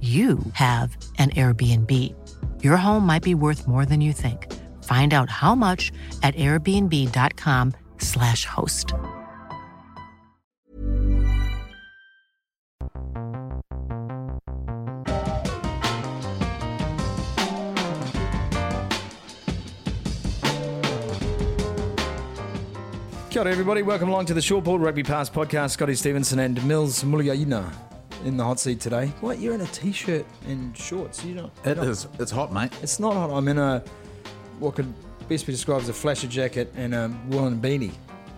you have an Airbnb. Your home might be worth more than you think. Find out how much at airbnb.com/slash host. Kia ora, everybody. Welcome along to the Short Rugby Pass podcast. Scotty Stevenson and Mils Muliaina in the hot seat today. What? You're in a t-shirt and shorts. You know, It is. It's hot, mate. It's not hot. I'm in a what could best be described as a flasher jacket and a woolen beanie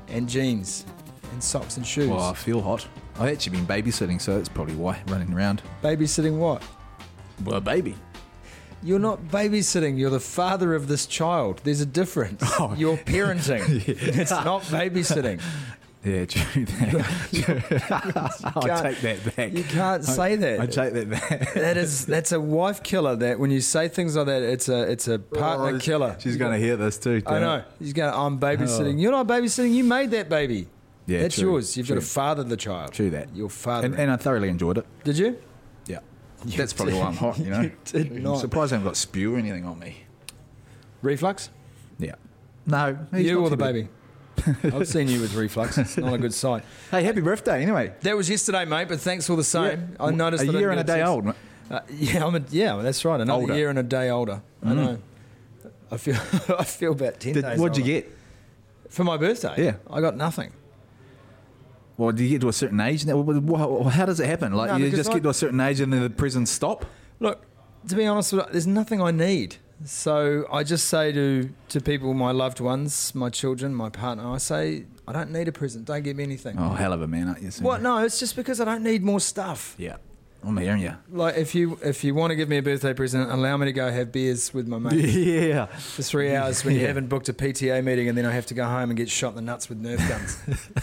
and jeans and socks and shoes. Well, I feel hot. I've actually been babysitting, so that's probably why running around. Babysitting what? Well, a baby. You're not babysitting. You're the father of this child. There's a difference. Oh. You're parenting. It's not babysitting. Yeah, true. that. I'll take that back. You can't say that. I take that back. That is that's a wife killer. That when you say things like that, it's a it's a oh, partner Oh, killer. She's going to hear this too. I know. it. He's going. I'm babysitting. Oh. You're not babysitting. You made that baby. Yeah, that's true, yours. You've got to father the child. True that. Your father. And, and I thoroughly enjoyed it. Did you? Yeah. That's probably why I'm hot, you know. You did I'm not. surprised I haven't got spew or anything on me. Reflux? Yeah. No. you or the bad. baby? I've seen you with reflux. It's not a good sign. Hey, happy birthday anyway. That was yesterday, mate. But thanks all the same. I noticed a year and a day old. Uh, yeah, I'm a, yeah, well, that's right. Another Older. year and a day older. I know. I feel I feel about ten Did, days. what'd you get? for my birthday? Yeah. I got nothing. Well, do you get to a certain age? Now, wh- wh- How does it happen? Like No, you just I- get to a certain age and then the presents stop? Look, to be honest, with you, there's nothing I need. So I just say to to people, my loved ones, my children, my partner, I say I don't need a present. Don't give me anything. Oh, hell of a man, aren't you? What? No, it's just because I don't need more stuff. Yeah. I'm hearing you. Like if you if you want to give me a birthday present, allow me to go have beers with my mates Yeah. for three hours when you Yeah. haven't booked a PTA meeting, and then I have to go home and get shot in the nuts with Nerf guns.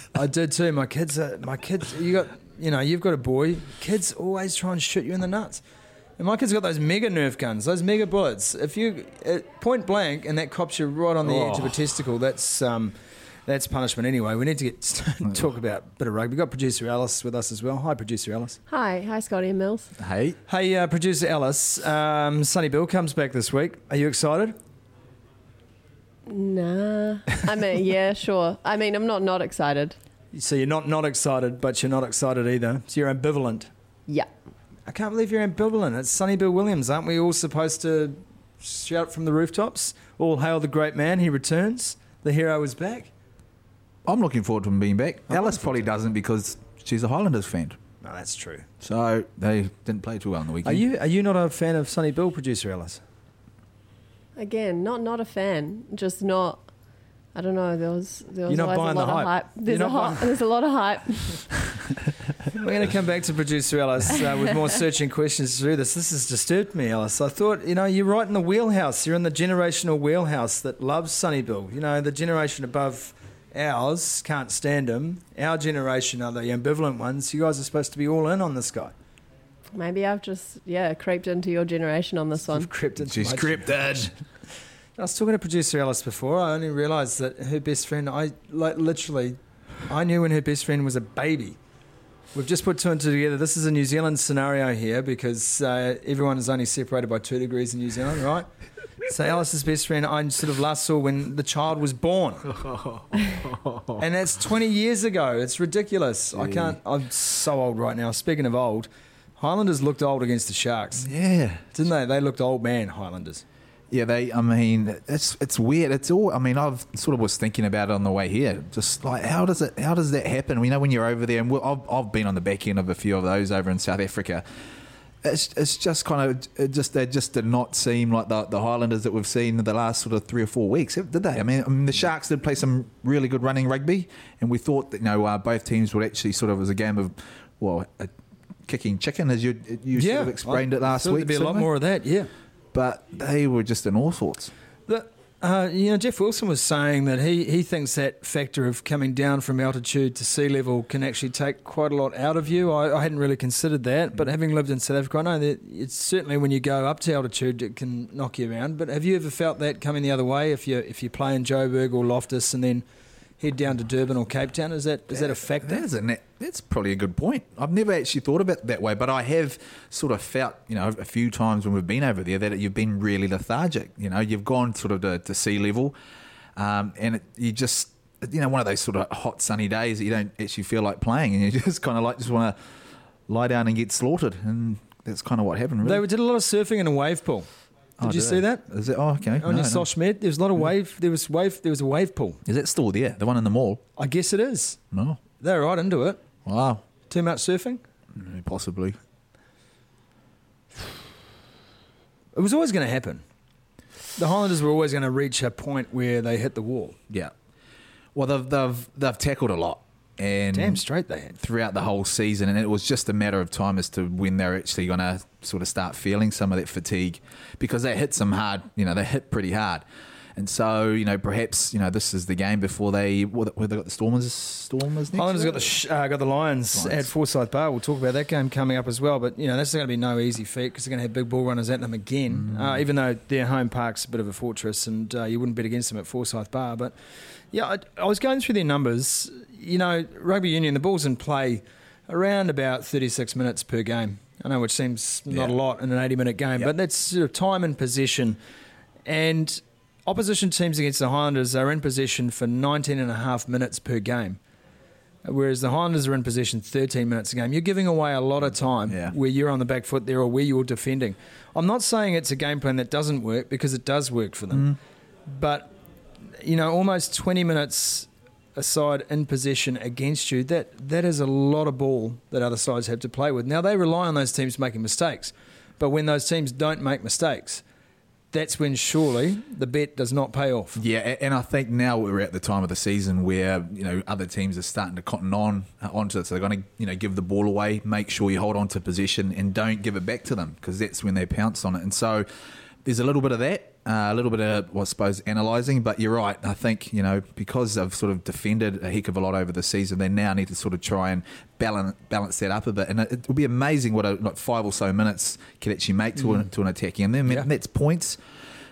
I did too. My kids, are, my kids, you got, you know, you've got a boy. Kids always try and shoot you in the nuts. And my kids got those mega Nerf guns, those mega bullets. If you at point blank and that cops you right on the edge of a Oh. testicle, that's um, that's punishment anyway. We need to get talk about a bit of rugby. We've got producer Alice with us as well. Hi, producer Alice. Hi, hi, Scotty and Mils. Hey. Hey, uh, producer Alice. Um, Sonny Bill comes back this week. Are you excited? Nah, I mean, yeah, sure. I mean, I'm not not excited. So you're not not excited, but you're not excited either. So you're ambivalent. Yeah, I can't believe you're ambivalent. It's Sonny Bill Williams. Aren't we all supposed to shout from the rooftops? All hail the great man. He returns. The hero is back. I'm looking forward to him being back. I'm Alice probably doesn't because she's a Highlanders fan. No, that's true. So they didn't play too well on the weekend. Are weekend. you are you not a fan of Sonny Bill, producer Alice? again, not not a fan. Just not. I don't know. There was there was You're not always buying a the lot of hype. hype. There's You're a not hot, buying- there's a lot of hype. We're going to come back to producer Alice uh, with more searching questions through this. This has disturbed me, Alice. I thought, you know, you're right in the wheelhouse. You're in the generational wheelhouse that loves Sonny Bill. You know, the generation above ours can't stand him. Our generation are the ambivalent ones. You guys are supposed to be all in on this guy. Maybe I've just yeah creeped into your generation on this one. You've crept into She's my- cryptid. I was talking to producer Alice before. I only realised that her best friend, I like literally, I knew when her best friend was a baby. We've just put two and two together. This is a New Zealand scenario here because uh, everyone is only separated by two degrees in New Zealand, right? So Alice's best friend, I sort of last saw when the child was born, and that's 20 years ago. It's ridiculous. I can't. I'm so old right now. Speaking of old, Highlanders looked old against the Sharks, Yeah, didn't they? They looked old man, Highlanders. Yeah, they. I mean, it's it's weird. It's all. I mean, I've sort of was thinking about it on the way here. Just like how does it? How does that happen? We know when you're over there, and I've I've been on the back end of a few of those over in South Africa. It's it's just kind of it just they just did not seem like the the Highlanders that we've seen in the last sort of three or four weeks, did they? I mean, I mean the Sharks did play some really good running rugby, and we thought that you know uh, both teams would actually sort of it was a game of well. A, Kicking chicken, as you you sort of explained it last week. There'd be a lot more of that, yeah. But they were just in all sorts. The, uh, you know, Jeff Wilson was saying that he, he thinks that factor of coming down from altitude to sea level can actually take quite a lot out of you. I, I hadn't really considered that, but having lived in South Africa, I know that it's certainly when you go up to altitude, it can knock you around. But have you ever felt that coming the other way? If you if you play in Joburg or Loftus and then head down to Durban or Cape Town, is that is that a factor? That is a net, that's probably a good point. I've never actually thought about it that way, but I have sort of felt, you know, a few times when we've been over there that you've been really lethargic. You know, you've gone sort of to, to sea level, um, and it, you just, you know, one of those sort of hot sunny days that you don't actually feel like playing, and you just kind of like just want to lie down and get slaughtered, and that's kind of what happened. Really. They did a lot of surfing in a wave pool. Oh, Did Oh, you see that? Is it? Oh, okay. On No, your no. Sosh Med, there was a lot of wave. There was wave. There was a wave pool. Is it still there? The one in the mall? I guess it is. No. They're right into it. Wow. Too much surfing. Possibly. It was always going to happen. The Highlanders were always going to reach a point where they hit the wall. Yeah. Well, they've they've they've tackled a lot, and Damn straight they had. throughout the whole season, and it was just a matter of time as to when they're actually going to sort of start feeling some of that fatigue, because they hit some hard. You know, they hit pretty hard, and so you know perhaps you know this is the game before they where they got the Stormers. Stormers next. Highlanders got the sh- uh, got the Lions, Lions. at Forsyth Barr. We'll talk about that game coming up as well. But you know that's going to be no easy feat because they're going to have big ball runners at them again. Uh, even though their home park's a bit of a fortress, and uh, you wouldn't bet against them at Forsyth Barr. But yeah, I, I was going through their numbers. You know, rugby union, the ball's in play around about 36 minutes per game. I know, which seems not a lot in an 80 minute game, Yeah. but that's sort of time and possession. And opposition teams against the Highlanders are in possession for 19 and a half minutes per game. Whereas the Highlanders are in possession 13 minutes a game. You're giving away a lot of time Yeah. where you're on the back foot there or where you're defending. I'm not saying it's a game plan that doesn't work because it does work for them. Mm-hmm. But, you know, almost 20 minutes aside in possession against you, that, that is a lot of ball that other sides have to play with. Now, they rely on those teams making mistakes. But when those teams don't make mistakes, that's when surely the bet does not pay off. Yeah, and I think now we're at the time of the season where you know other teams are starting to cotton on uh, onto it, so they're going to you know give the ball away, make sure you hold on to possession, and don't give it back to them because that's when they pounce on it. And so there's a little bit of that, uh, a little bit of well, I suppose analysing. But you're right. I think you know because they've sort of defended a heck of a lot over the season, they now need to sort of try and balance balance that up a bit. And it, it will be amazing what a, like five or so minutes can actually make to an, to an attacking, and then Yeah. that's points.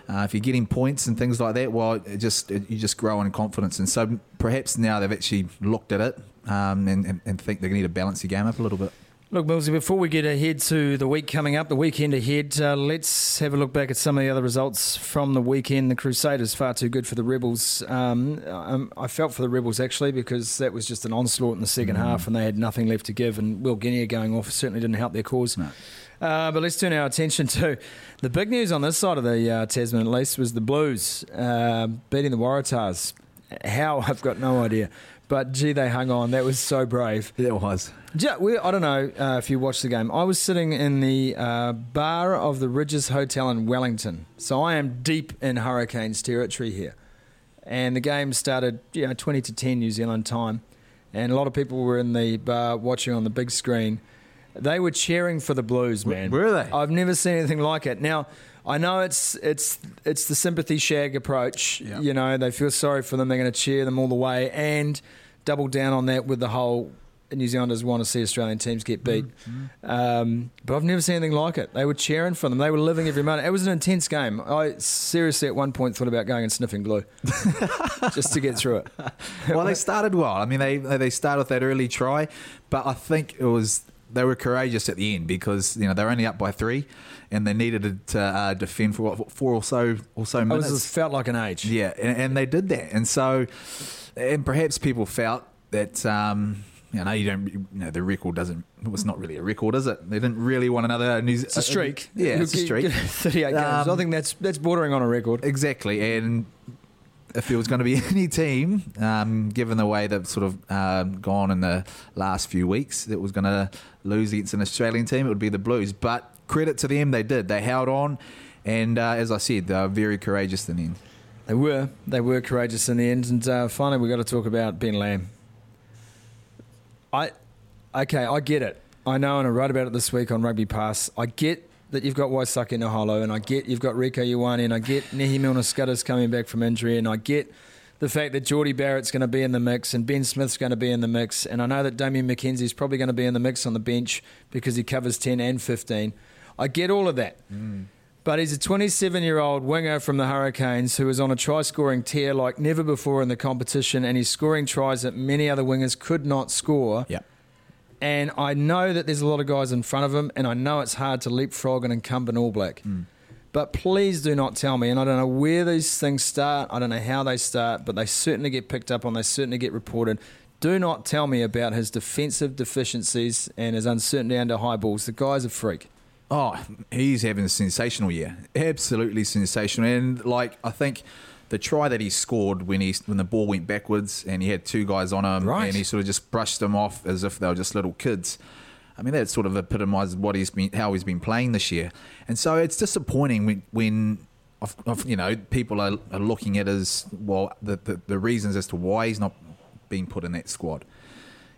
Uh, if you're getting points and things like that, well, it just it, you just grow in confidence. And so perhaps now they've actually looked at it um, and, and, and think they need to balance the game up a little bit. Look, Millsy, before we get ahead to the week coming up, the weekend ahead, uh, let's have a look back at some of the other results from the weekend. The Crusaders far too good for the Rebels. Um, um, I felt for the Rebels actually because that was just an onslaught in the second half and they had nothing left to give. And Will Genia going off certainly didn't help their cause. No. Uh, but let's turn our attention to the big news on this side of the uh, Tasman, at least, was the Blues uh, beating the Waratahs. How I've got no idea, but gee, they hung on. That was so brave. It was. Ja, we, I don't know uh, if you watched the game. I was sitting in the uh, bar of the Rydges Hotel in Wellington, so I am deep in Hurricanes territory here. And the game started, you know, twenty to ten New Zealand time, and a lot of people were in the bar watching on the big screen. They were cheering for the Blues, man. were they? I've never seen anything like it. Now, I know it's it's it's the sympathy shag approach. Yeah. You know, they feel sorry for them. They're going to cheer them all the way and double down on that with the whole New Zealanders want to see Australian teams get beat. Um, but I've never seen anything like it. They were cheering for them. They were living every moment. It was an intense game. I seriously at one point thought about going and sniffing glue just to get through it. Well, they started well. I mean, they they started with that early try, but I think it was they were courageous at the end because you know they're only up by three, and they needed to uh, defend for what four or so or so It minutes. was, felt like an age. Yeah, and, and they did that, and so, and perhaps people felt that, um, you know, you don't. You know, the record doesn't. It was not really a record, is it? They didn't really want another. New, It's a streak. yeah, it's a streak. 38 games. I Um, think that's that's bordering on a record. Exactly, and if there was going to be any team, um, given the way they've sort of um, gone in the last few weeks, that was going to lose against an Australian team, it would be the Blues. But credit to them, they did. They held on, and uh, as I said, they were very courageous in the end. They were. They were courageous in the end. And uh, finally, we've got to talk about Ben Lam. I, okay, I get it. I know, and I wrote about it this week on Rugby Pass. I get that you've got Waisake Naholo, and I get you've got Rieko Ioane, and I get Nehe Milner Skudder's coming back from injury, and I get the fact that Jordie Barrett's going to be in the mix and Ben Smith's going to be in the mix, and I know that Damian McKenzie's probably going to be in the mix on the bench because he covers 10 and 15. I get all of that. Mm. But he's a 27 year old winger from the Hurricanes who is on a try scoring tear like never before in the competition, and he's scoring tries that many other wingers could not score. Yeah. And I know that there's a lot of guys in front of him, and I know it's hard to leapfrog an incumbent All Black. Mm. But please do not tell me, and I don't know where these things start, I don't know how they start, but they certainly get picked up on, they certainly get reported. Do not tell me about his defensive deficiencies and his uncertainty under high balls. The guy's a freak. Oh, he's having a sensational year. Absolutely sensational. And like I think the try that he scored when he when the ball went backwards and he had two guys on him Right. and he sort of just brushed them off as if they were just little kids. I mean that sort of epitomises what he's been how he's been playing this year. And so it's disappointing when when of, of, you know people are, are looking at as well the, the the reasons as to why he's not being put in that squad.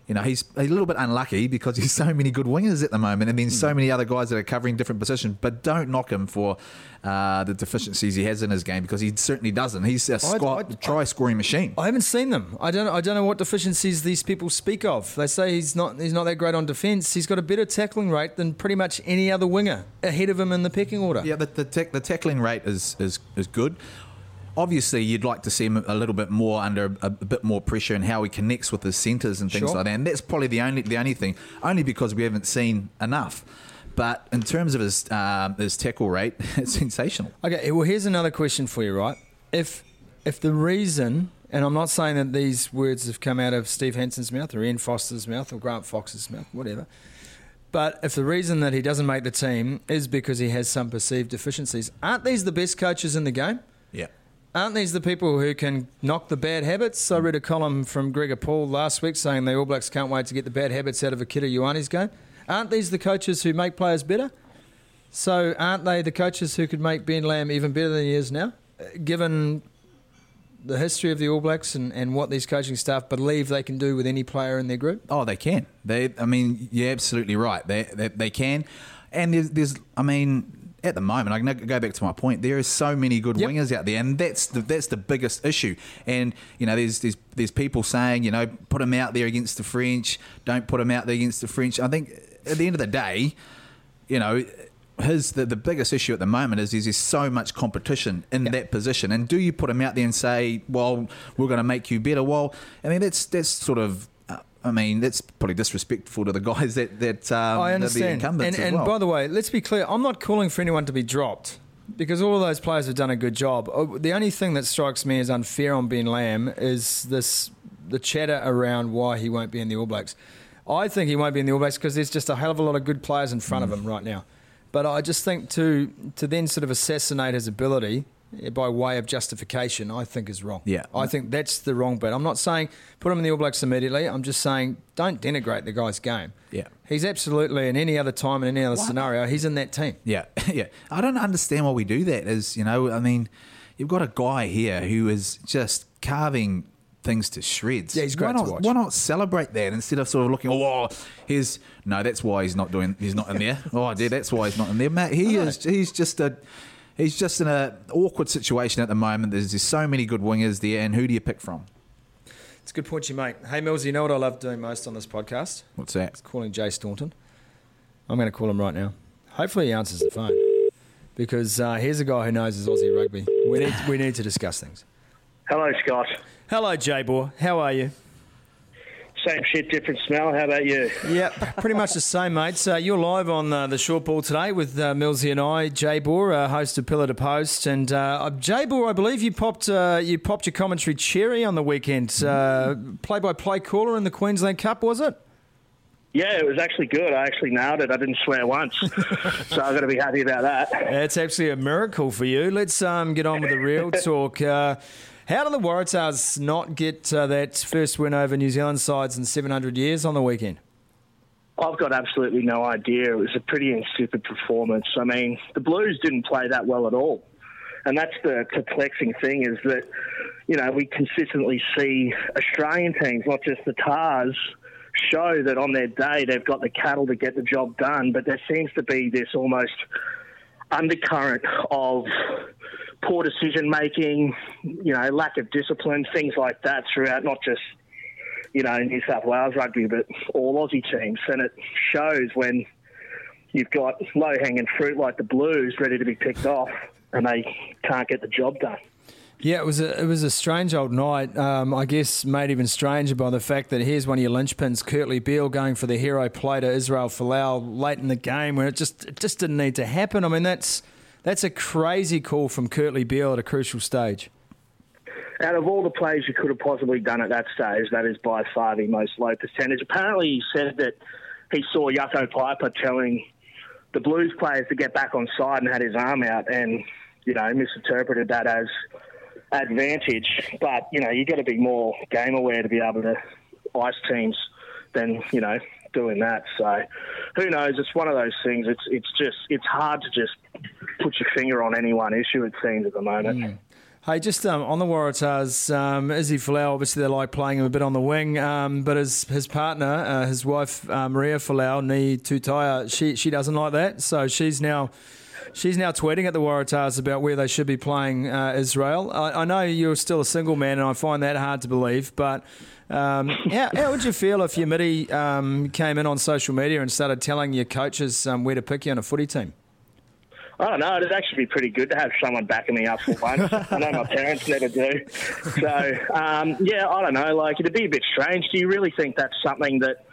You know, he's a little bit unlucky because he's so many good wingers at the moment, and then Hmm. so many other guys that are covering different positions. But don't knock him for uh, the deficiencies he has in his game because he certainly doesn't. He's a squad, I- try scoring machine. I haven't seen them. I don't. I don't know what deficiencies these people speak of. They say he's not. He's not that great on defence. He's got a better tackling rate than pretty much any other winger ahead of him in the pecking order. Yeah, the the, the tackling rate is, is is good. Obviously, you'd like to see him a little bit more under a, a bit more pressure and how he connects with his centres and things Sure. like that. And that's probably the only the only thing, only because we haven't seen enough. But in terms of his um, his tackle rate, it's sensational. Okay. Well, here's another question for you. Right. If if the reason, and I'm not saying that these words have come out of Steve Hansen's mouth or Ian Foster's mouth or Grant Fox's mouth, whatever. But if the reason that he doesn't make the team is because he has some perceived deficiencies, aren't these the best coaches in the game? Aren't these the people who can knock the bad habits? I read a column from Gregor Paul last week saying the All Blacks can't wait to get the bad habits out of Akira Ioane's game. Aren't these the coaches who make players better? So aren't they the coaches who could make Ben Lam even better than he is now? Uh, Given the history of the All Blacks and, and what these coaching staff believe they can do with any player in their group? Oh, they can. They, I mean, you're absolutely right. They, they, they can. And there's, there's, I mean, at the moment, I can go back to my point. There are so many good Yep. wingers out there, and that's the, that's the biggest issue. And you know, there's, there's there's people saying, you know, put him out there against the French. Don't put him out there against the French. I think at the end of the day, you know. His the, the biggest issue at the moment is, is there's so much competition in that position, and do you put him out there and say, "Well, we're going to make you better"? Well, I mean that's that's sort of I mean, that's probably disrespectful to the guys that that um, I that are the understand. incumbents and and well. by the way, let's be clear. I'm not calling for anyone to be dropped because all of those players have done a good job. Uh, The only thing that strikes me as unfair on Ben Lam is this the chatter around why he won't be in the All Blacks. I think he won't be in the All Blacks because there's just a hell of a lot of good players in front of him right now. But I just think to to then sort of assassinate his ability by way of justification, I think is wrong. Yeah. I think that's the wrong bit. I'm not saying put him in the All Blacks immediately. I'm just saying don't denigrate the guy's game. Yeah. He's absolutely in any other time in any other scenario, he's in that team. Yeah, yeah. I don't understand why we do that. Is you know, I mean, you've got a guy here who is just carving things to shreds. Yeah, he's great why to not, watch. Why not celebrate that instead of sort of looking? Oh, here's no. That's why he's not doing. He's not in there. Oh, dear, that's why he's not in there, Matt, He is. He's just a. He's just in a awkward situation at the moment. There's just so many good wingers there, and who do you pick from? It's a good point you make. Hey, Mils, you know what I love doing most on this podcast? What's that? It's calling Jay Staunton. I'm going to call him right now. Hopefully he answers the phone. Because uh, here's a guy who knows his Aussie rugby. We need, we need to discuss things. Hello, Scott. Hello, Jay Boy. How are you? Same shit, different smell. How about you? Yeah, pretty much the same, mates. Uh, you're live on uh, the short ball today with uh, Millsy and I, Jay Bohr, uh, host of Pillar to Post, and uh, Jay Bohr. I believe you popped uh, you popped your commentary cherry on the weekend. Play by play caller in the Queensland Cup, was it? Yeah, it was actually good. I actually nailed it. I didn't swear once, so I've got to be happy about that. It's actually a miracle for you. Let's um, get on with the real talk. How do the Waratahs not get uh, that first win over New Zealand sides in 700 years on the weekend? I've got absolutely no idea. It was a pretty insipid performance. I mean, the Blues didn't play that well at all. And that's the perplexing thing is that, you know, we consistently see Australian teams, not just the Tahs, show that on their day they've got the cattle to get the job done. But there seems to be this almost undercurrent of poor decision making, you know, lack of discipline, things like that throughout not just, you know, New South Wales rugby, but all Aussie teams. And it shows when you've got low hanging fruit like the Blues ready to be picked off and they can't get the job done. Yeah, it was a it was a strange old night. Um, I guess made even stranger by the fact that here's one of your linchpins, Kurtley Beale, going for the hero play to Israel Folau late in the game where it just it just didn't need to happen. I mean, that's that's a crazy call from Kurtley Beale at a crucial stage. Out of all the plays you could have possibly done at that stage, that is by far the most low percentage. Apparently, he said that he saw Jaco Peyper telling the Blues players to get back on side and had his arm out, and you know misinterpreted that as advantage. But you know, you've got to be more game aware to be able to ice teams than you know doing that. So who knows? It's one of those things. It's it's just it's hard to just put your finger on any one issue. It seems at the moment. Mm. Hey, just um, on the Waratahs, um, Izzy Folau, obviously they like playing him a bit on the wing, um, but his his partner, uh, his wife uh, Maria Folau, née Tutaia, she she doesn't like that, so she's now she's now tweeting at the Waratahs about where they should be playing uh, Israel. I, I, know you're still a single man, and I find that hard to believe. But um, how, how, would you feel if your midi um, came in on social media and started telling your coaches um, where to pick you on a footy team? I don't know. It'd actually be pretty good to have someone backing me up for once. I know my parents never do. So, um, yeah, I don't know. Like, it'd be a bit strange. Do you really think that's something that,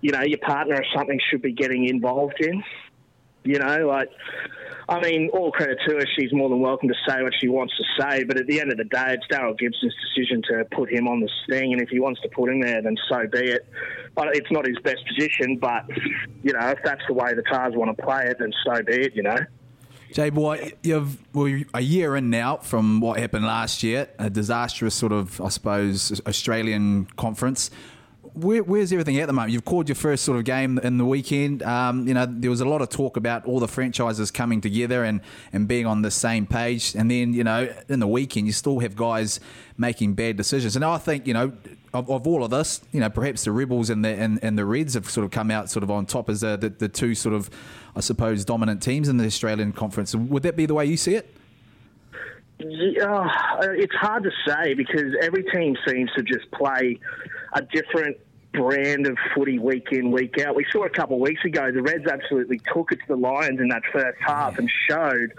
you know, your partner or something should be getting involved in? You know, like, I mean, all credit to her. She's more than welcome to say what she wants to say. But at the end of the day, it's Daryl Gibson's decision to put him on the sting. And if he wants to put him there, then so be it. But it's not his best position. But, you know, if that's the way the Tahs want to play it, then so be it, you know. Jay Boy, you've well, a year in now from what happened last year, a disastrous sort of, I suppose, Australian conference where, where's everything at the moment? You've called your first sort of game in the weekend. Um, you know, there was a lot of talk about all the franchises coming together and, and being on the same page. And then, you know, in the weekend, you still have guys making bad decisions. And I think, you know, of, of all of this, you know, perhaps the Rebels and the and, and the Reds have sort of come out sort of on top as the, the, the two sort of, I suppose, dominant teams in the Australian conference. Would that be the way you see it? Yeah, uh, it's hard to say because every team seems to just play a different brand of footy week in, week out. We saw a couple of weeks ago the Reds absolutely took it to the Lions in that first half and showed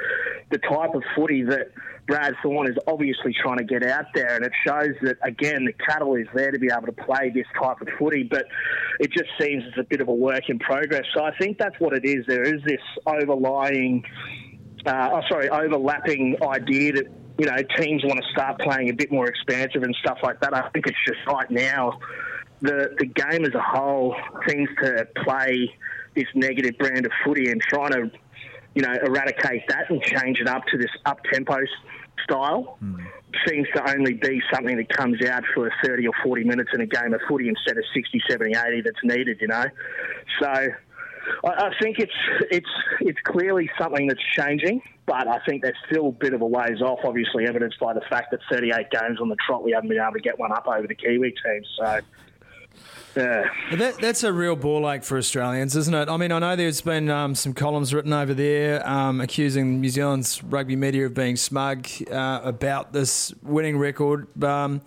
the type of footy that Brad Thorn is obviously trying to get out there. And it shows that, again, the cattle is there to be able to play this type of footy, but it just seems it's a bit of a work in progress. So I think that's what it is. There is this overlying, uh, oh, sorry, overlapping idea that you know, teams want to start playing a bit more expansive and stuff like that. I think it's just right now the the game as a whole seems to play this negative brand of footy and trying to, you know, eradicate that and change it up to this up tempo style mm. seems to only be something that comes out for 30 or 40 minutes in a game of footy instead of 60, 70, 80 that's needed, you know. So I, think it's it's it's clearly something that's changing, but I think there's still a bit of a ways off. Obviously, evidenced by the fact that 38 games on the trot, we haven't been able to get one up over the Kiwi teams. So. Yeah. That, that's a real ball ache for Australians, isn't it? I mean, I know there's been um, some columns written over there um, accusing New Zealand's rugby media of being smug uh, about this winning record. Um,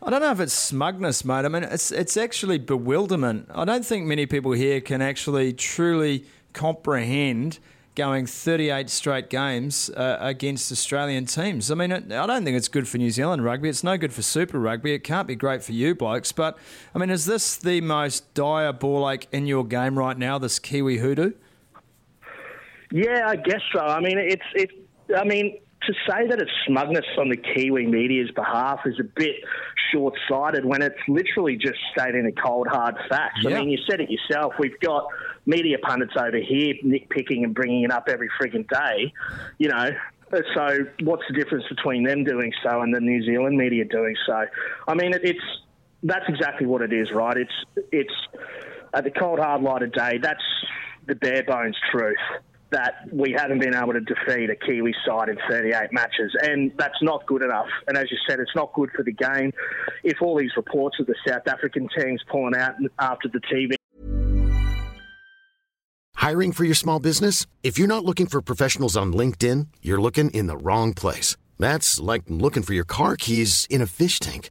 I don't know if it's smugness, mate. I mean, it's it's actually bewilderment. I don't think many people here can actually truly comprehend going 38 straight games uh, against Australian teams. I mean, I don't think it's good for New Zealand rugby. It's no good for Super Rugby. It can't be great for you blokes. But, I mean, is this the most dire ball ache in your game right now, this Kiwi hoodoo? Yeah, I guess so. I mean, it's it. I mean, to say that it's smugness on the Kiwi media's behalf is a bit short sighted when it's literally just stating the cold, hard facts. Yeah. I mean, you said it yourself. We've got media pundits over here nitpicking and bringing it up every frigging day, you know. So, what's the difference between them doing so and the New Zealand media doing so? I mean, it, it's that's exactly what it is, right? It's it's at the cold, hard light of day. That's the bare bones truth that we haven't been able to defeat a Kiwi side in 38 matches, and that's not good enough. And as you said, it's not good for the game. If all these reports of the South African teams pulling out after the TV Hiring for your small business? If you're not looking for professionals on LinkedIn, you're looking in the wrong place. That's like looking for your car keys in a fish tank.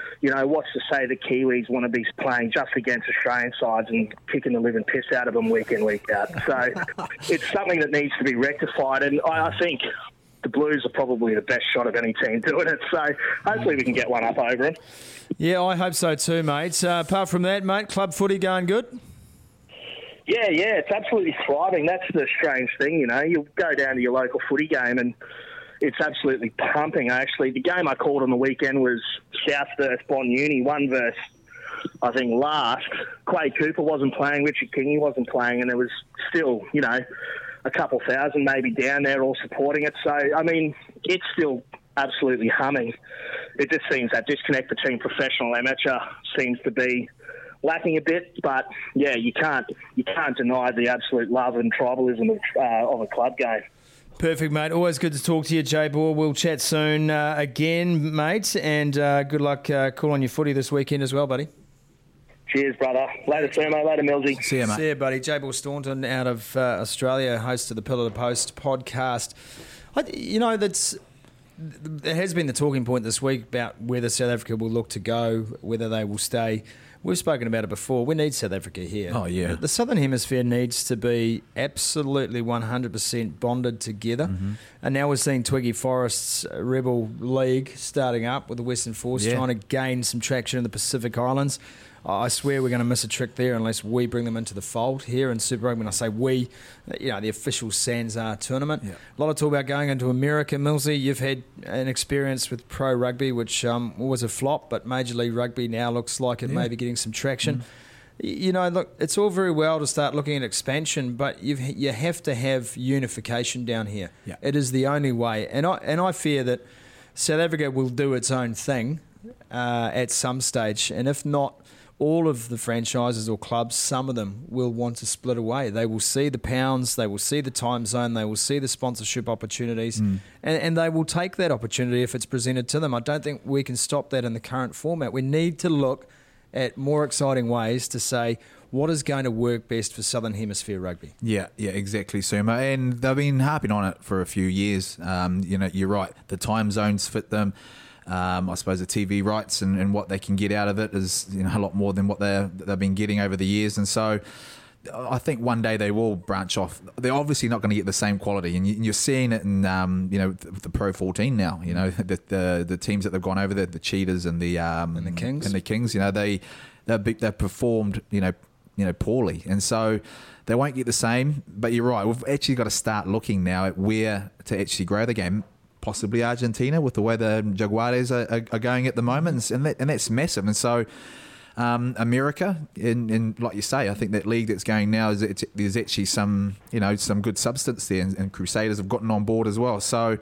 You know, what's to say the Kiwis want to be playing just against Australian sides and kicking the living piss out of them week in, week out? So it's something that needs to be rectified. And I, I think the Blues are probably the best shot of any team doing it. So hopefully we can get one up over them. Yeah, I hope so too, mate. Uh, apart from that, mate, club footy going good? Yeah, yeah, it's absolutely thriving. That's the strange thing, you know. You go down to your local footy game and it's absolutely pumping. Actually, the game I called on the weekend was South versus Bond Uni, one versus I think last. Quade Cooper wasn't playing, Richard Kingi wasn't playing, and there was still, you know, a couple thousand maybe down there all supporting it. So, I mean, it's still absolutely humming. It just seems that disconnect between professional and amateur seems to be lacking a bit. But yeah, you can't you can't deny the absolute love and tribalism of, uh, of a club game. Perfect, mate. Always good to talk to you, Jay Boer. We'll chat soon uh, again, mate, and uh, good luck uh, cool on your footy this weekend as well, buddy. Cheers, brother. Later, Sumo. Later, Millsy. See you, mate. See you, buddy. Jay Boer Staunton out of uh, Australia, host of the Pillar to Post podcast. I, you know, that's there has been the talking point this week about whether South Africa will look to go, whether they will stay. We've spoken about it before. We need South Africa here. Oh, yeah. The Southern Hemisphere needs to be absolutely 100% bonded together. Mm-hmm. And now we're seeing Twiggy Forrest's Rebel League starting up with the Western Force Yeah. trying to gain some traction in the Pacific Islands. I swear we're going to miss a trick there unless we bring them into the fold here in Super Rugby. When I say we, you know, the official Sanzar tournament. Yeah. A lot of talk about going into America. Millsy, you've had an experience with pro rugby, which um, was a flop, but Major League Rugby now looks like it may be getting some traction. Mm-hmm. You know, look, it's all very well to start looking at expansion, but you've, you have to have unification down here. Yeah. It is the only way, and I and I fear that South Africa will do its own thing uh, at some stage, and if not, all of the franchises or clubs, some of them will want to split away. They will see the pounds, they will see the time zone, they will see the sponsorship opportunities, and, and they will take that opportunity if it's presented to them. I don't think we can stop that in the current format. We need to look at more exciting ways to say what is going to work best for Southern Hemisphere rugby. Yeah, yeah, exactly, Suma. And they've been harping on it for a few years. Um, you know, you're right. The time zones fit them. Um, I suppose the TV rights and, and what they can get out of it is you know a lot more than what they they've been getting over the years. And so, I think one day they will branch off. They're obviously not going to get the same quality, and you- you're seeing it in um, you know the, the Pro 14 now. You know the, the the teams that they've gone over, the, the Cheetahs and the um, And the Kings. and the Kings. You know they they've they've performed you know you know poorly, and so they won't get the same. But you're right. We've actually got to start looking now at where to actually grow the game. Possibly Argentina with the way the Jaguares are, are, are going at the moment, and that, and that's massive. And so. Um, America, and, and like you say, I think that league that's going now is it's, there's actually some you know some good substance there, and, and Crusaders have gotten on board as well. So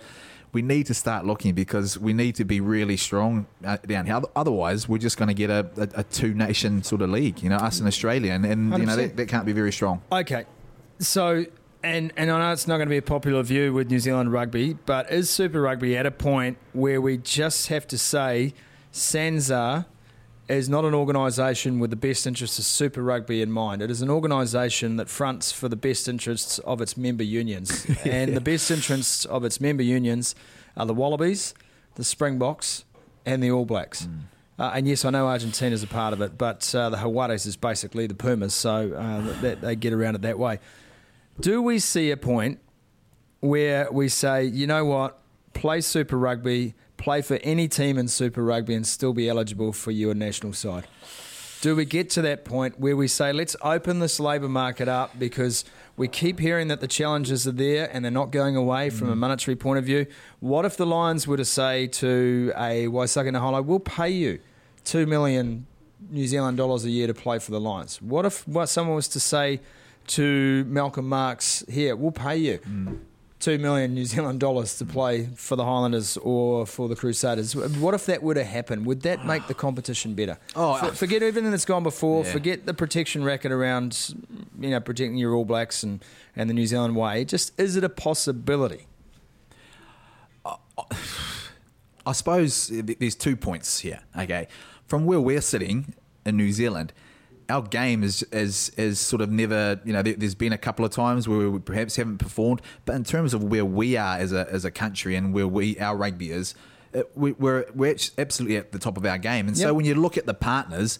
we need to start looking because we need to be really strong uh, down here. Otherwise, we're just going to get a, a, a two nation sort of league, you know, us and Australia, and, and you know 100%. that, that can't be very strong. Okay, so and and I know it's not going to be a popular view with New Zealand rugby, but is Super Rugby at a point where we just have to say Sanzar is not an organisation with the best interests of Super Rugby in mind. It is an organisation that fronts for the best interests of its member unions, and the best interests of its member unions are the Wallabies, the Springboks, and the All Blacks. Uh, and yes, I know Argentina is a part of it, but uh, the Jaguares is basically the Pumas, so uh, that, they get around it that way. Do we see a point where we say, you know what, play Super Rugby, play for any team in Super Rugby, and still be eligible for your national side? Do we get to that point where we say, let's open this labour market up because we keep hearing that the challenges are there and they're not going away from a mm. monetary point of view? What if the Lions were to say to a Waisake Naholo, we'll pay you two million New Zealand dollars a year to play for the Lions? What if what someone was to say to Malcolm Marx, here, we'll pay you mm. two million New Zealand dollars to play for the Highlanders or for the Crusaders. What if that were to happen? Would that make the competition better? Oh, For- forget everything that's gone before. Yeah. Forget the protection racket around, you know, protecting your All Blacks and, and the New Zealand way. Just is it a possibility? I suppose there's two points here. Okay, from where we're sitting in New Zealand, our game is is is sort of never. You know, there, there's been a couple of times where we perhaps haven't performed, but in terms of where we are as a as a country and where we our rugby is. It, we, we're we're absolutely at the top of our game, and so when you look at the partners,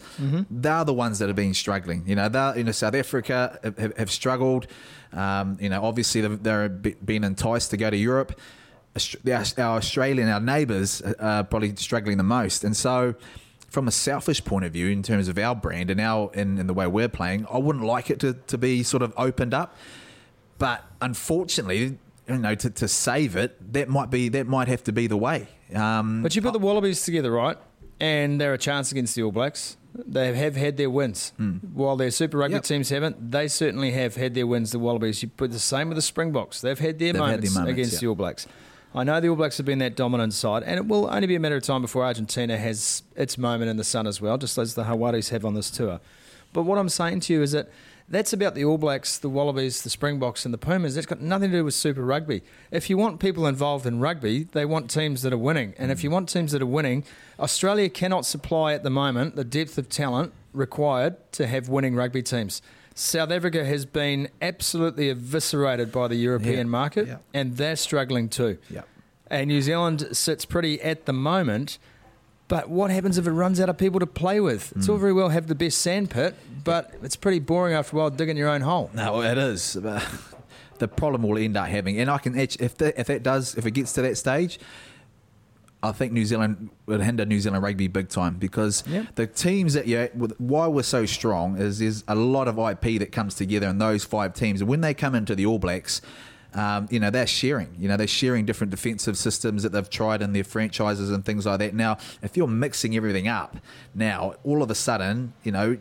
they're the ones that have been struggling. You know, they you know South Africa have, have, struggled. Um, you know, obviously they've, they're be- been enticed to go to Europe. Aust- the Aus- our Australian, our neighbours, are probably struggling the most. And so, from a selfish point of view, in terms of our brand and our and, and the way we're playing, I wouldn't like it to, to be sort of opened up. But unfortunately, you know, to, to save it, that might be that might have to be the way. Um, But you put the Wallabies together, right? And they're a chance against the All Blacks. They have had their wins. While their Super Rugby. Yep. teams haven't, they certainly have had their wins, the Wallabies. You put the same with the Springboks. They've had their, They've had their moments, moments, against yeah. the All Blacks. I know the All Blacks have been that dominant side, and it will only be a matter of time before Argentina has its moment in the sun as well, just as the Jaguares have on this tour. But what I'm saying to you is that that's about the All Blacks, the Wallabies, the Springboks, and the Pumas. That's got nothing to do with Super Rugby. If you want people involved in rugby, they want teams that are winning. And if you want teams that are winning, Australia cannot supply at the moment the depth of talent required to have winning rugby teams. South Africa has been absolutely eviscerated by the European Yeah, market, yeah. and they're struggling too. Yep. And New Zealand sits pretty at the moment. But what happens if it runs out of people to play with? It's all Mm. very well have the best sandpit, but it's pretty boring after a while digging your own hole. No, it is. The problem will end up having, and I can actually, if that if that does, if it gets to that stage, I think New Zealand would hinder New Zealand rugby big time because Yep. the teams that you why we're so strong is there's a lot of IP that comes together in those five teams, and when they come into the All Blacks. Um, you know they're sharing. You know they're sharing different defensive systems that they've tried in their franchises and things like that. Now, if you're mixing everything up, now all of a sudden, you know,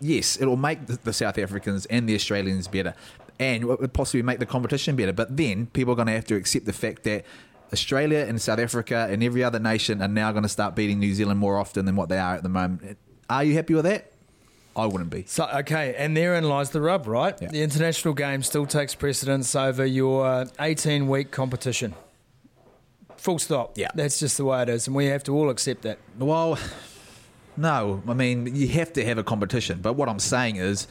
yes, it'll make the, the South Africans and the Australians better, and it would possibly make the competition better. But then people are going to have to accept the fact that Australia and South Africa and every other nation are now going to start beating New Zealand more often than what they are at the moment. Are you happy with that? I wouldn't be. So okay, and therein lies the rub, right? Yeah. The international game still takes precedence over your uh, 18 week competition. Full stop. Yeah. That's just the way it is, and we have to all accept that. Well, no. I mean, you have to have a competition. But what I'm saying is,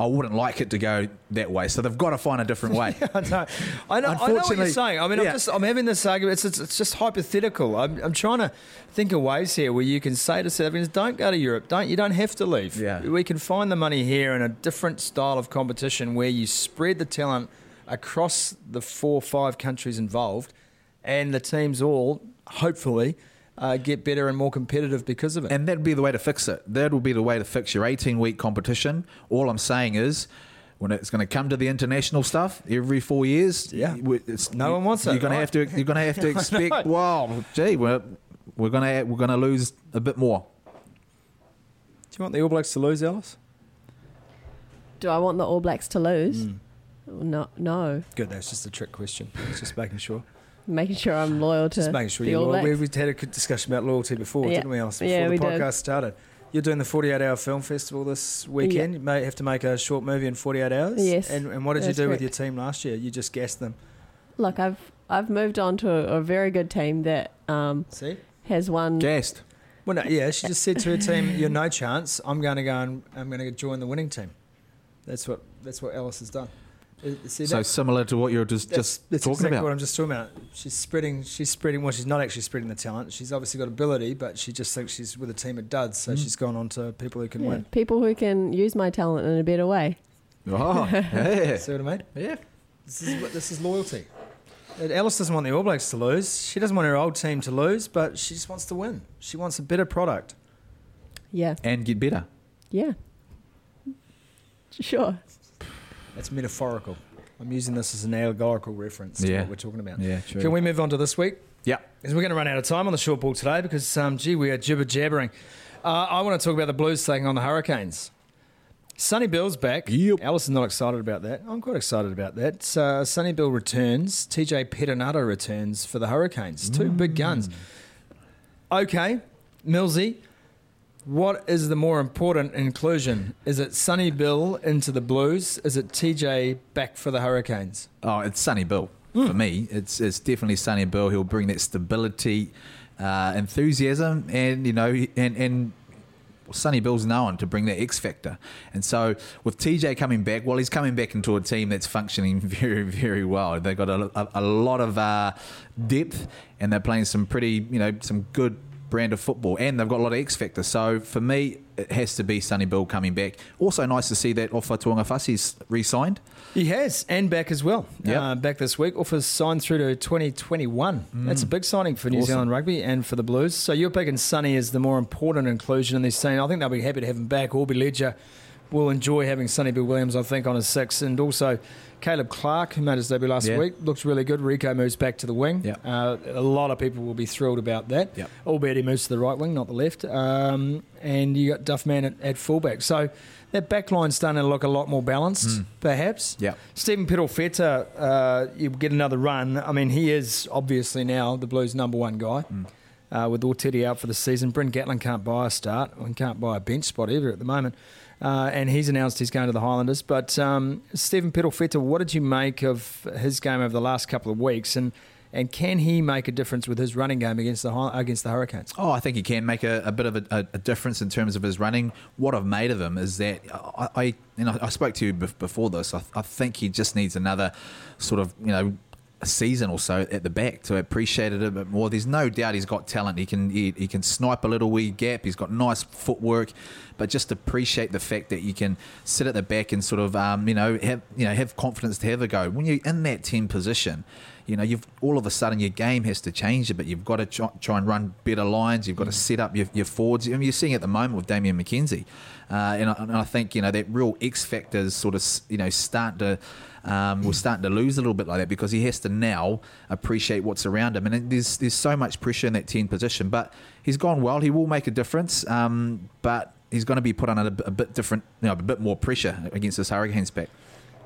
I wouldn't like it to go that way. So they've got to find a different way. I know. I know, I know what you're saying. I mean, I'm just I'm having this argument. It's, it's, it's just hypothetical. I'm, I'm trying to think of ways here where you can say to South Africans, "Don't go to Europe. Don't you don't have to leave. Yeah. We can find the money here in a different style of competition where you spread the talent across the four or five countries involved, and the teams all hopefully uh, get better and more competitive because of it. And that'd be the way to fix it. That would be the way to fix your 18 week competition. All I'm saying is, when it's going to come to the international stuff every four years, Yeah. it's, No one wants it, You're going right? to have to. You're going to have to expect. wow, gee, we're we're going to we're going to lose a bit more. Do you want the All Blacks to lose, Alice? Do I want the All Blacks to lose? Mm. No, no. Good, that's just a trick question. It's just making sure. Making sure I'm loyal to Just making sure you're loyal. We, we had a good discussion about loyalty before, Yeah. didn't we, Alice? Before Yeah, the we did. podcast started. You're doing the 48 hour film festival this weekend. You may have to make a short movie in 48 hours. Yes, And, and what did you do with your team last year? You just gassed them. Look, I've I've moved on to a, a very good team that um, See? has won. Gassed. Well, no, yeah, she just said to her team, "You're no chance. I'm going to go and I'm going to join the winning team." That's what that's what Alice has done. Uh, See So similar to what you're just That's, just that's talking exactly about. what I'm just talking about. She's spreading. She's spreading. Well, she's not actually spreading the talent. She's obviously got ability, but she just thinks she's with a team of duds. So Mm. she's gone on to people who can Yeah, win. people who can use my talent in a better way. Oh, yeah. See what I mean? yeah. This is what this is loyalty. Alice doesn't want the All Blacks to lose. She doesn't want her old team to lose, but she just wants to win. She wants a better product. Yeah, And get better. yeah. Sure. That's metaphorical. I'm using this as an allegorical reference to what we're talking about. Yeah, true. Can we move on to this week? Yeah. Because we're going to run out of time on the short ball today because, um, gee, we are jibber jabbering. Uh, I want to talk about the Blues taking on the Hurricanes. Sonny Bill's back. Yep. Alice is not excited about that. I'm quite excited about that. Uh, Sonny Bill returns. TJ Perenara returns for the Hurricanes. Two big guns. Okay, Millsy, what is the more important inclusion? Is it Sonny Bill into the Blues? Is it TJ back for the Hurricanes? Oh, it's Sonny Bill Hmm. for me. It's it's definitely Sonny Bill. He'll bring that stability, uh, enthusiasm, and you know, and and Sonny Bill's known to bring that X factor. And so with TJ coming back, well, he's coming back into a team that's functioning very very well. They've got a, a, a lot of uh, depth, and they're playing some pretty you know some good brand of football, and they've got a lot of X factor. So for me, it has to be Sonny Bill coming back. Also, nice to see that Ofa Tu'ungafasi's re-signed. He has, and back as well. Yep. Uh, back this week. Ofa's signed through to 2021. That's a big signing for New Awesome. Zealand rugby and for the Blues. So you're picking Sonny as the more important inclusion in this team. I think they'll be happy to have him back. Orby Ledger will enjoy having Sonny Bill Williams, I think, on his six. And also Caleb Clarke, who made his debut last Yeah. week, looks really good. Rieko moves back to the wing. Yep. Uh, a lot of people will be thrilled about that. Yep. Albeit he moves to the right wing, not the left. Um, and you got Duffman at, at fullback. So that back line's starting to look a lot more balanced, perhaps. Yep. Stephen Perofeta, uh, you get another run. I mean, he is obviously now the Blues' number one guy. Uh, with Otere out for the season, Bryn Gatland can't buy a start and can't buy a bench spot either at the moment. Uh, and he's announced he's going to the Highlanders. But um, Stephen Perofeta, what did you make of his game over the last couple of weeks? And and can he make a difference with his running game against the against the Hurricanes? Oh, I think he can make a, a bit of a, a, difference in terms of his running. What I've made of him is that I, I know, I spoke to you before this. I, I think he just needs another sort of, you know, a season or so at the back to appreciate it a bit more. There's no doubt he's got talent. He can he, he can snipe a little wee gap. He's got nice footwork, but just appreciate the fact that you can sit at the back and sort of um, you know have you know have confidence to have a go when you're in that ten position. You know, you've all of a sudden your game has to change a bit. You've got to try, try and run better lines. You've got to set up your, your forwards. I mean, you're seeing at the moment with Damian McKenzie, uh, and, I, and I think you know that real X factors sort of you know start to um, we're starting to lose a little bit like that because he has to now appreciate what's around him, and there's there's so much pressure in that ten position. But he's gone well. He will make a difference, um, but he's going to be put under a, bit- a bit different, you know, a bit more pressure against this Hurricanes back.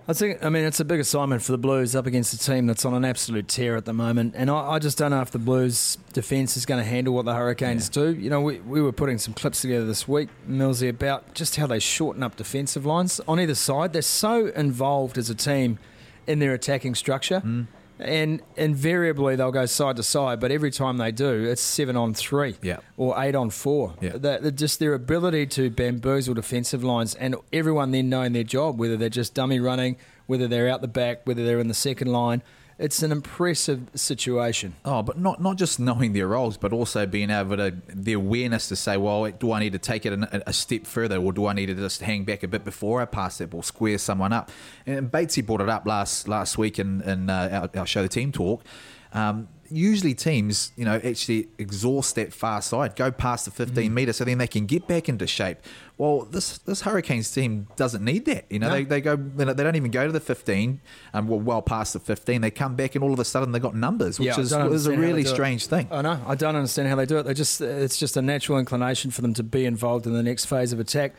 I think, I mean, it's a big assignment for the Blues up against a team that's on an absolute tear at the moment. And I, I just don't know if the Blues defence is going to handle what the Hurricanes do. You know, we, we were putting some clips together this week, Millsy, about just how they shorten up defensive lines on either side. They're so involved as a team in their attacking structure. Mm. And invariably they'll go side to side, but every time they do, it's seven on three Yeah. or eight on four. Yeah. That, just their ability to bamboozle defensive lines and everyone then knowing their job, whether they're just dummy running, whether they're out the back, whether they're in the second line. It's an impressive situation. Oh, but not not just knowing their roles, but also being able to the awareness to say, well, do I need to take it a, a step further, or do I need to just hang back a bit before I pass that ball, square someone up? And Batesy brought it up last last week in, in uh, our, our show, the team talk. Um, usually teams, you know, actually exhaust that far side, go past the 15 Mm. metre, so then they can get back into shape. Well, this this Hurricanes team doesn't need that. You know, No. they, they go, they don't even go to the 15, and well, well past the 15, they come back, and all of a sudden they got numbers, which Yeah, is, is a understand how they really do it. strange thing. I know. I don't understand how they do it. They just it's just a natural inclination for them to be involved in the next phase of attack.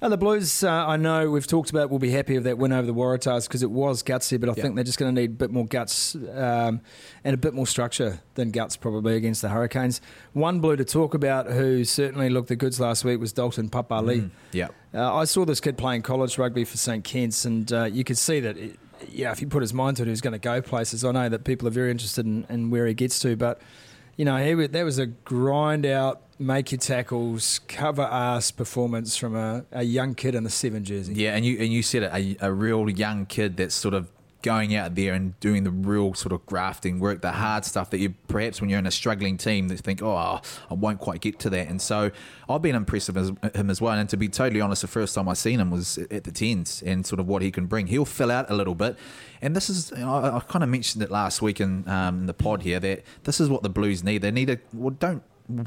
And the Blues, uh, I know we've talked about, will be happy with that win over the Waratahs because it was gutsy, but I Yeah. think they're just going to need a bit more guts um, and a bit more structure than guts probably against the Hurricanes. One Blue to talk about who certainly looked the goods last week was Dalton Papalii. Yeah. Uh, I saw this kid playing college rugby for St Kitts, and uh, you could see that, it, yeah, if he put his mind to it, he was going to go places. I know that people are very interested in, in where he gets to, but you know, he, that was a grind out, make your tackles, cover ass performance from a, a young kid in the seven jersey. Yeah, and you and you said it, a, a real young kid that's sort of going out there and doing the real sort of grafting work, the hard stuff that you perhaps when you're in a struggling team that think, oh, I won't quite get to that. And so I've been impressed with him as well. And to be totally honest, the first time I seen him was at the tens and sort of what he can bring. He'll fill out a little bit. And this is, I, I kind of mentioned it last week in um, the pod here that this is what the Blues need. They need a, well, don't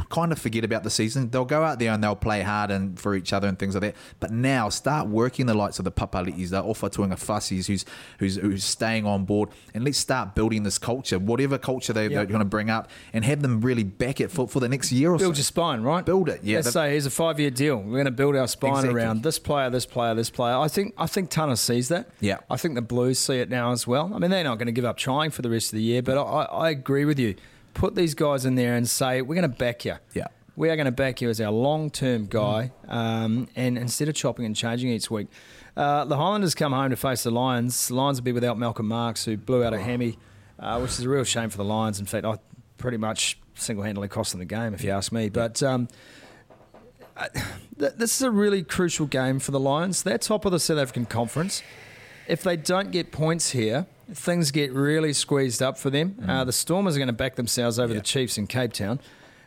kind of forget about the season. They'll go out there and they'll play hard and for each other and things like that. But now start working the likes of the Papalitis, the Ofa Tu'ungafasis, who's who's who's staying on board, and let's start building this culture, whatever culture they, Yeah. they're going to bring up, and have them really back it for, for the next year or Build so. Build your spine, right? Build it, yeah. Let's say here's a five year deal. We're going to build our spine Exactly. around this player, this player, this player. I think I think Tana sees that. Yeah. I think the Blues see it now as well. I mean, they're not going to give up trying for the rest of the year, but I, I agree with you. Put these guys in there and say we're going to back you. Yeah. We are going to back you as our long term guy, um, and instead of chopping and changing each week. Uh, the Highlanders come home to face the Lions. The Lions will be without Malcolm Marx, who blew out a hammy, uh, which is a real shame for the Lions. In fact, I pretty much single handedly cost them the game, if you ask me. But um, th- this is a really crucial game for the Lions. They're top of the South African Conference. If they don't get points here, things get really squeezed up for them. Uh, the Stormers are going to back themselves over the Chiefs in Cape Town.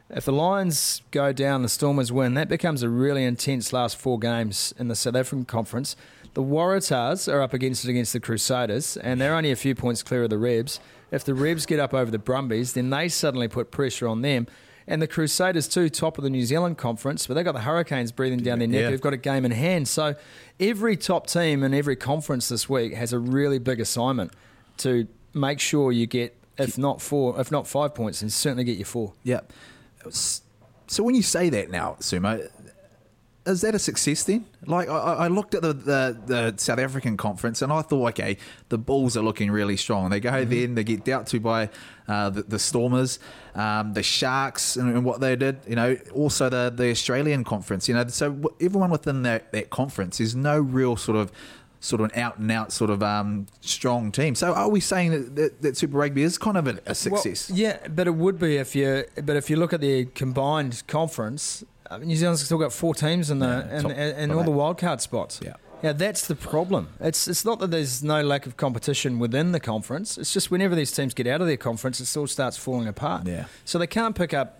If the Lions go down, the Stormers win, that becomes a really intense last four games in the South African Conference. The Waratahs are up against it against the Crusaders, and they're only a few points clear of the Rebs. If the Rebs get up over the Brumbies, then they suddenly put pressure on them. And the Crusaders, too, top of the New Zealand Conference, but they've got the Hurricanes breathing down their neck. Yeah. They've got a game in hand. So every top team in every conference this week has a really big assignment to make sure you get, if not four, if not five points, and certainly get your four. Yeah. So when you say that now, Sumo, is that a success then? Like I, I looked at the, the, the South African conference and I thought, okay, the Bulls are looking really strong. They go Mm-hmm. there they get dealt to by uh, the, the Stormers, um, the Sharks, and, and what they did. You know, also the the Australian conference. You know, so everyone within that that conference is no real sort of. Sort of an out and out sort of um, strong team. So are we saying that, that, that Super Rugby is kind of a, a success? Well, yeah, but it would be if you. But if you look at the combined conference, uh, New Zealand's still got four teams in the Yeah, in, top in, in of all the wildcard spots. Yeah. Yeah, that's the problem. It's it's not that there's no lack of competition within the conference. It's just whenever these teams get out of their conference, it still starts falling apart. Yeah. So they can't pick up,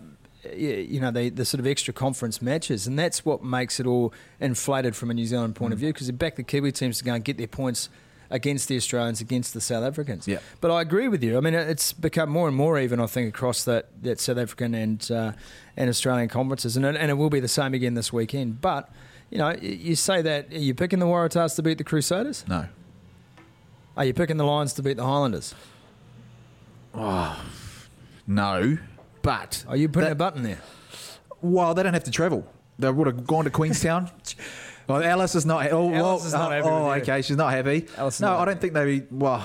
you know, the, the sort of extra conference matches, and that's what makes it all inflated from a New Zealand point Mm. of view because they back the Kiwi teams to go and get their points against the Australians, against the South Africans. Yeah. But I agree with you. I mean, it's become more and more even, I think, across that, that South African and uh, and Australian conferences, and it, and it will be the same again this weekend. But you know, you say that are you picking the Waratahs to beat the Crusaders? No. Are you picking the Lions to beat the Highlanders? Oh, No. But Are you putting that- a button there? Well, they don't have to travel. They would have gone to Queenstown. well, Alice is not. Oh, well, Alice oh, is not oh, happy oh, with okay, she's not happy. Alice no, not I don't think they. Well,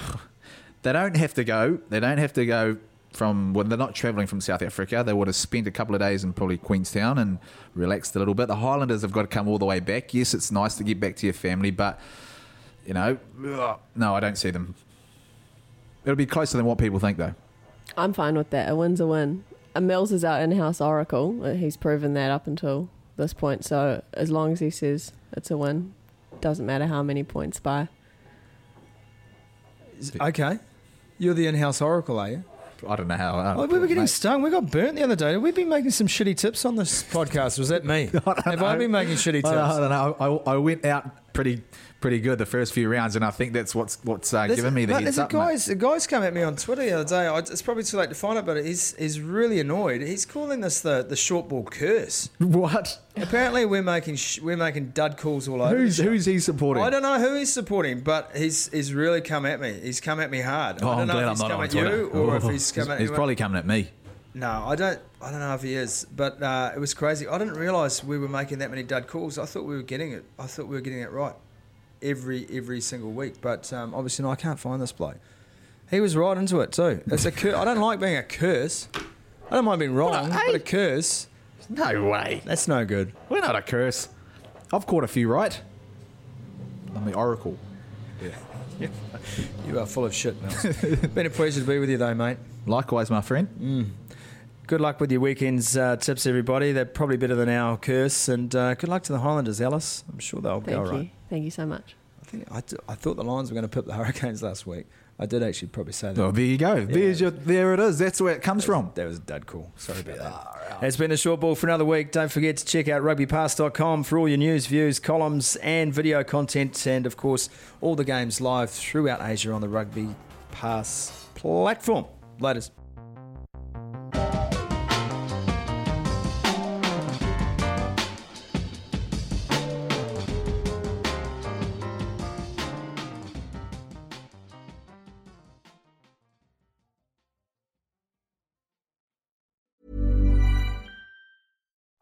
they don't have to go. They don't have to go from. Well, they're not travelling from South Africa. They would have spent a couple of days in probably Queenstown and relaxed a little bit. The Highlanders have got to come all the way back. Yes, it's nice to get back to your family, but you know, no, I don't see them. It'll be closer than what people think, though. I'm fine with that. A win's a win. And Mills is our in-house oracle. He's proven that up until this point. So as long as he says it's a win, doesn't matter how many points by. Okay. You're the in-house oracle, are you? I don't know how. uh, Oh, we were getting mate. stung. We got burnt the other day. We've been making some shitty tips on this podcast. Was that me? Have I been making shitty tips? I don't, I don't know. I, I went out pretty pretty good the first few rounds, and I think that's what's what's uh, given me the mate, heads a up. mate. guys, a guy's come at me on Twitter the other day. I, it's probably too late to find it, but he's he's really annoyed. He's calling this the, the short ball curse. What? Apparently, we're making sh- we're making dud calls all over. Who's who's he supporting? I don't know who he's supporting, but he's he's really come at me. He's come at me hard. Oh, I I'm don't know glad if I'm he's not come on at Twitter. you or if Oh. he's come he's, at he's anyone. probably coming at me. No, I don't. I don't know if he is, but uh, it was crazy. I didn't realise we were making that many dud calls. I thought we were getting it. I thought we were getting it right every every single week. But um, obviously, no, I can't find this bloke. He was right into it too. It's a cur- I don't like being a curse. I don't mind being wrong, but a curse. No way. That's no good. We're not a curse. I've caught a few right. I'm the oracle. Yeah. You are full of shit, Mel. Been a pleasure to be with you, though, mate. Likewise, my friend. Good luck with your weekend's uh, tips, everybody. They're probably better than our curse. And uh, good luck to the Highlanders, Alice. I'm sure they'll be Thank all you. Thank you so much. I, think, I, th- I thought the Lions were going to pip the Hurricanes last week. I did actually probably say that. Well, there you go. There's your, there it is. That's where it comes from. That was a dead call. Sorry about that. It's been the short ball for another week. Don't forget to check out rugbypass.com for all your news, views, columns, and video content. And of course, all the games live throughout Asia on the Rugby Pass platform. Laters.